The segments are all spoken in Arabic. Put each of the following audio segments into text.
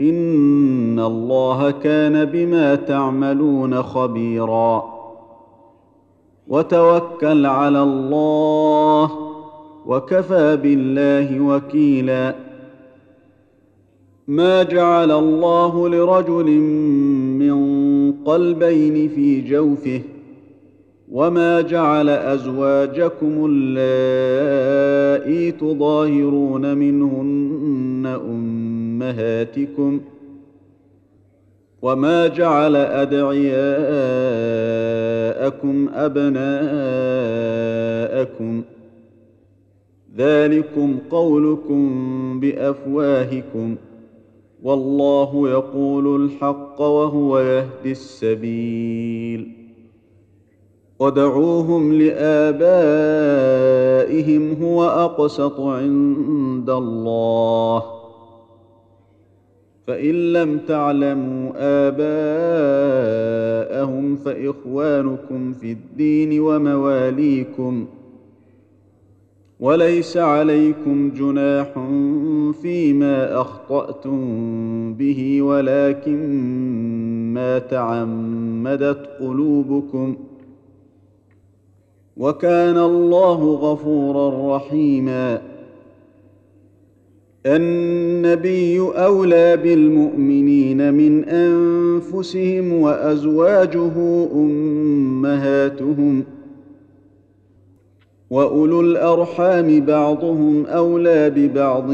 ان الله كان بما تعملون خبيرا. وتوكل على الله وكفى بالله وكيلا. ما جعل الله لرجل من قلبين في جوفه وما جعل ازواجكم اللائي تظاهرون منهن أمهاتكم وما جعل أدعياءكم أبناءكم ذلكم قولكم بأفواهكم والله يقول الحق وهو يهدي السبيل ودعوهم لآبائهم هو أقسط عند الله فإن لم تعلموا آباءهم فإخوانكم في الدين ومواليكم وليس عليكم جناح فيما أخطأتم به ولكن ما تعمدت قلوبكم ۖ وكان الله غفورا رحيما النبي أولى بالمؤمنين من أنفسهم وأزواجه أمهاتهم وأولو الأرحام بعضهم أولى ببعض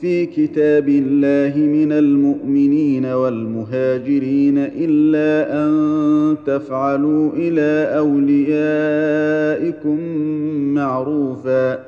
في كتاب الله من المؤمنين والمهاجرين إلا أن تفعلوا إلى أوليائكم معروفا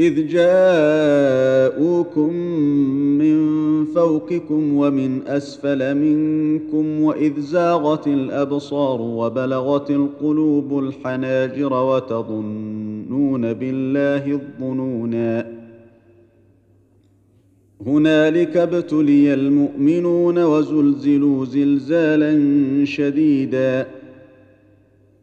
إذ جاءوكم من فوقكم ومن أسفل منكم وإذ زاغت الأبصار وبلغت القلوب الحناجر وتظنون بالله الظنونا هنالك ابتلي المؤمنون وزلزلوا زلزالا شديدا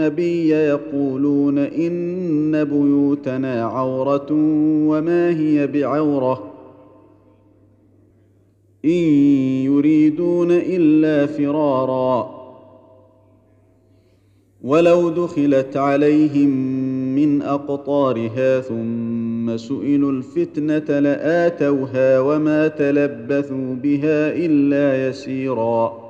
النبي يقولون إن بيوتنا عورة وما هي بعورة إن يريدون إلا فرارا ولو دخلت عليهم من أقطارها ثم سئلوا الفتنة لآتوها وما تلبثوا بها إلا يسيرا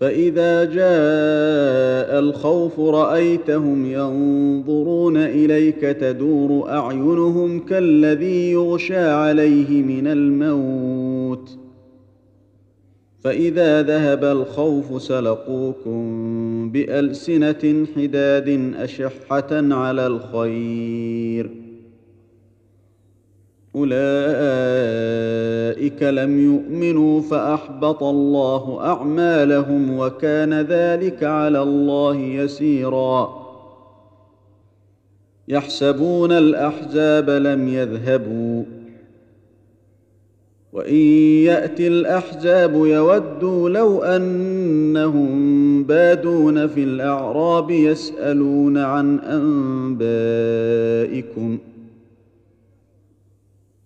فإذا جاء الخوف رأيتهم ينظرون إليك تدور أعينهم كالذي يغشى عليه من الموت. فإذا ذهب الخوف سلقوكم بألسنة حداد أشحة على الخير. أولئك لم يؤمنوا فأحبط الله أعمالهم وكان ذلك على الله يسيرا. يحسبون الأحزاب لم يذهبوا. وإن يأتي الأحزاب يودوا لو أنهم بادون في الأعراب يسألون عن أنبائكم.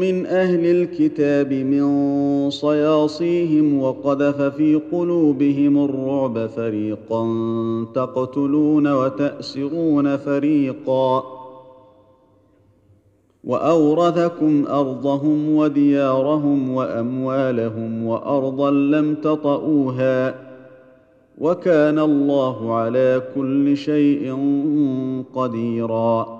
من أهل الكتاب من صياصيهم وقذف في قلوبهم الرعب فريقا تقتلون وتأسرون فريقا. وأورثكم أرضهم وديارهم وأموالهم وأرضا لم تطئوها. وكان الله على كل شيء قديرا.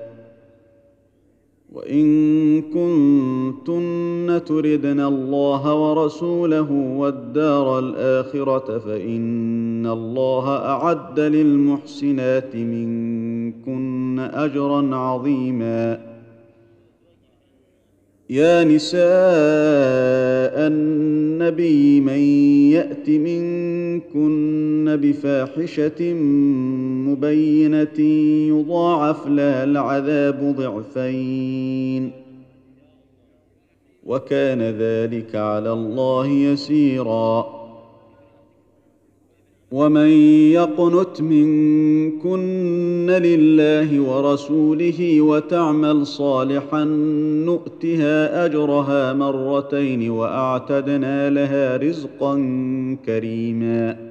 وإن كنتن تردن الله ورسوله والدار الآخرة فإن الله أعد للمحسنات منكن أجرا عظيما. يا نساء النبي من يأت منكن بفاحشة مبينة يضاعف لها العذاب ضعفين. وكان ذلك على الله يسيرا. ومن يقنت منكن لله ورسوله وتعمل صالحا نؤتها أجرها مرتين وأعتدنا لها رزقا كريما.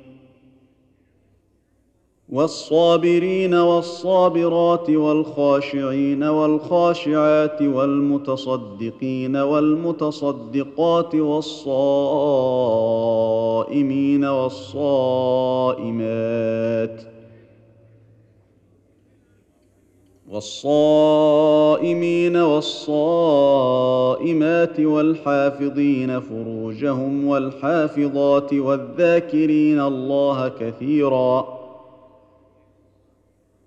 والصابرين والصابرات والخاشعين والخاشعات والمتصدقين والمتصدقات والصائمين والصائمات والصائمين والصائمات والحافظين فروجهم والحافظات والذاكرين الله كثيراً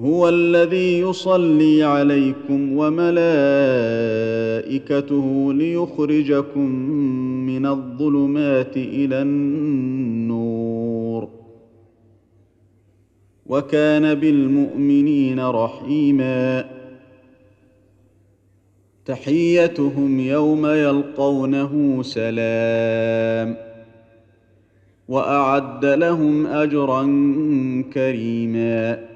هو الذي يصلي عليكم وملائكته ليخرجكم من الظلمات إلى النور. وكان بالمؤمنين رحيما. تحيتهم يوم يلقونه سلام. وأعد لهم أجرا كريما.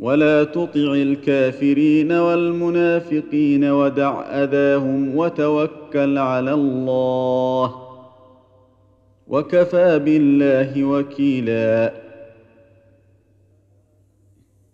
ولا تطع الكافرين والمنافقين ودع أذاهم وتوكل على الله. وكفى بالله وكيلا.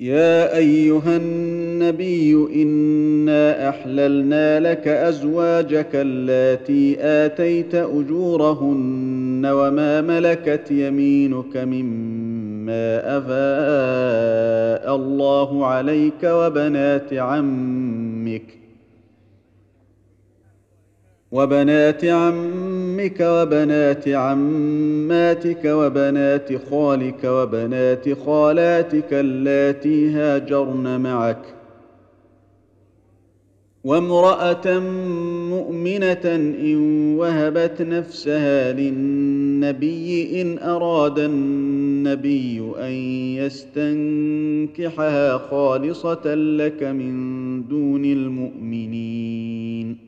يا أيها النبي إنا أحللنا لك أزواجك اللاتي آتيت أجورهن وما ملكت يمينك مما أفاء الله عليك وبنات عمك وبنات عمك وبنات عماتك وبنات خالك وبنات خالاتك اللاتي هاجرن معك. وامرأة مؤمنة إن وهبت نفسها للنبي إن أراد النبي أن يستنكحها خالصة لك من دون المؤمنين.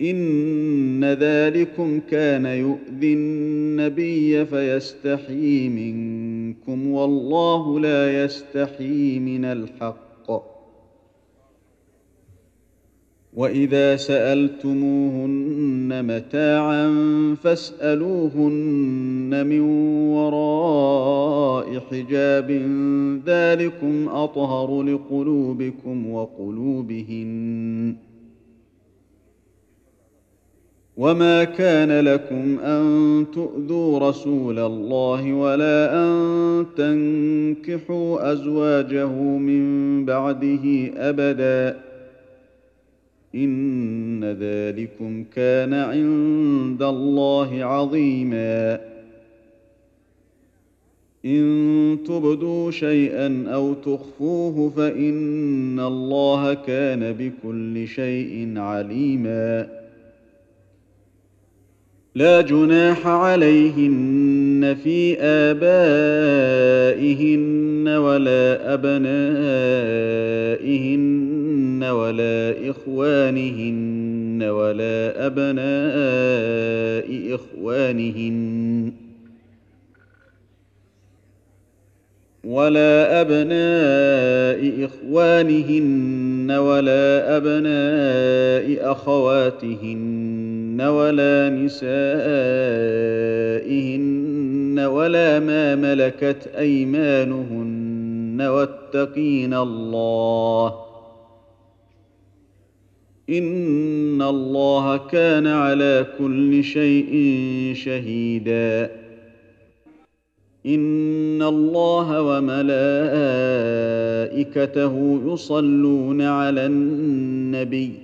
ان ذلكم كان يؤذي النبي فيستحيي منكم والله لا يستحيي من الحق واذا سالتموهن متاعا فاسالوهن من وراء حجاب ذلكم اطهر لقلوبكم وقلوبهن وما كان لكم ان تؤذوا رسول الله ولا ان تنكحوا ازواجه من بعده ابدا ان ذلكم كان عند الله عظيما ان تبدوا شيئا أو تخفوه فان الله كان بكل شيء عليما لا جناح عليهن في آبائهن ولا أبنائهن ولا إخوانهن ولا أبناء إخوانهن ولا أبناء إخوانهن ولا أبناء أخواتهن ولا نسائهن ولا ما ملكت أيمانهن واتقين الله إن الله كان على كل شيء شهيدا إن الله وملائكته يصلون على النبي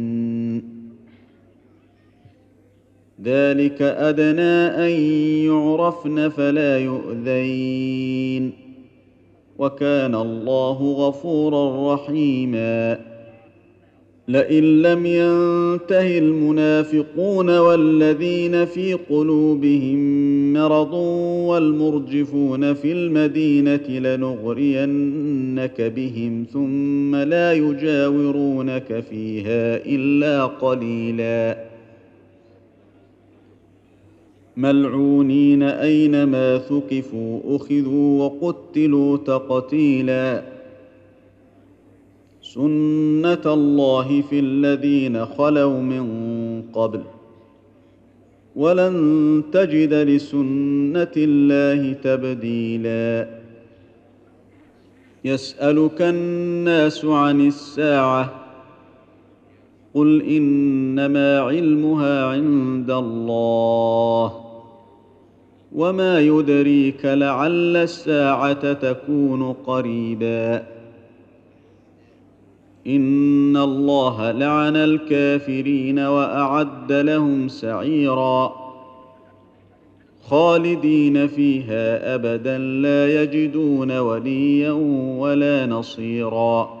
ذلك أدنى أن يعرفن فلا يؤذين. وكان الله غفورا رحيما. لئن لم ينته المنافقون والذين في قلوبهم مرض والمرجفون في المدينة لنغرينك بهم ثم لا يجاورونك فيها إلا قليلا. ملعونين أينما ثقفوا أخذوا وقتلوا تقتيلا. سنة الله في الذين خلوا من قبل. ولن تجد لسنة الله تبديلا. يسألك الناس عن الساعة قل انما علمها عند الله وما يدريك لعل الساعة تكون قريبا ان الله لعن الكافرين واعد لهم سعيرا خالدين فيها ابدا لا يجدون وليا ولا نصيرا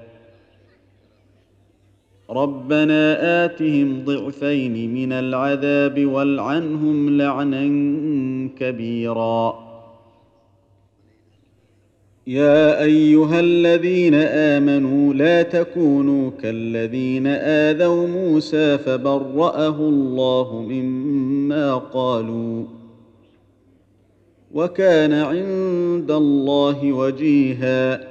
ربنا اتهم ضعفين من العذاب والعنهم لعنا كبيرا يا ايها الذين امنوا لا تكونوا كالذين اذوا موسى فبراه الله مما قالوا وكان عند الله وجيها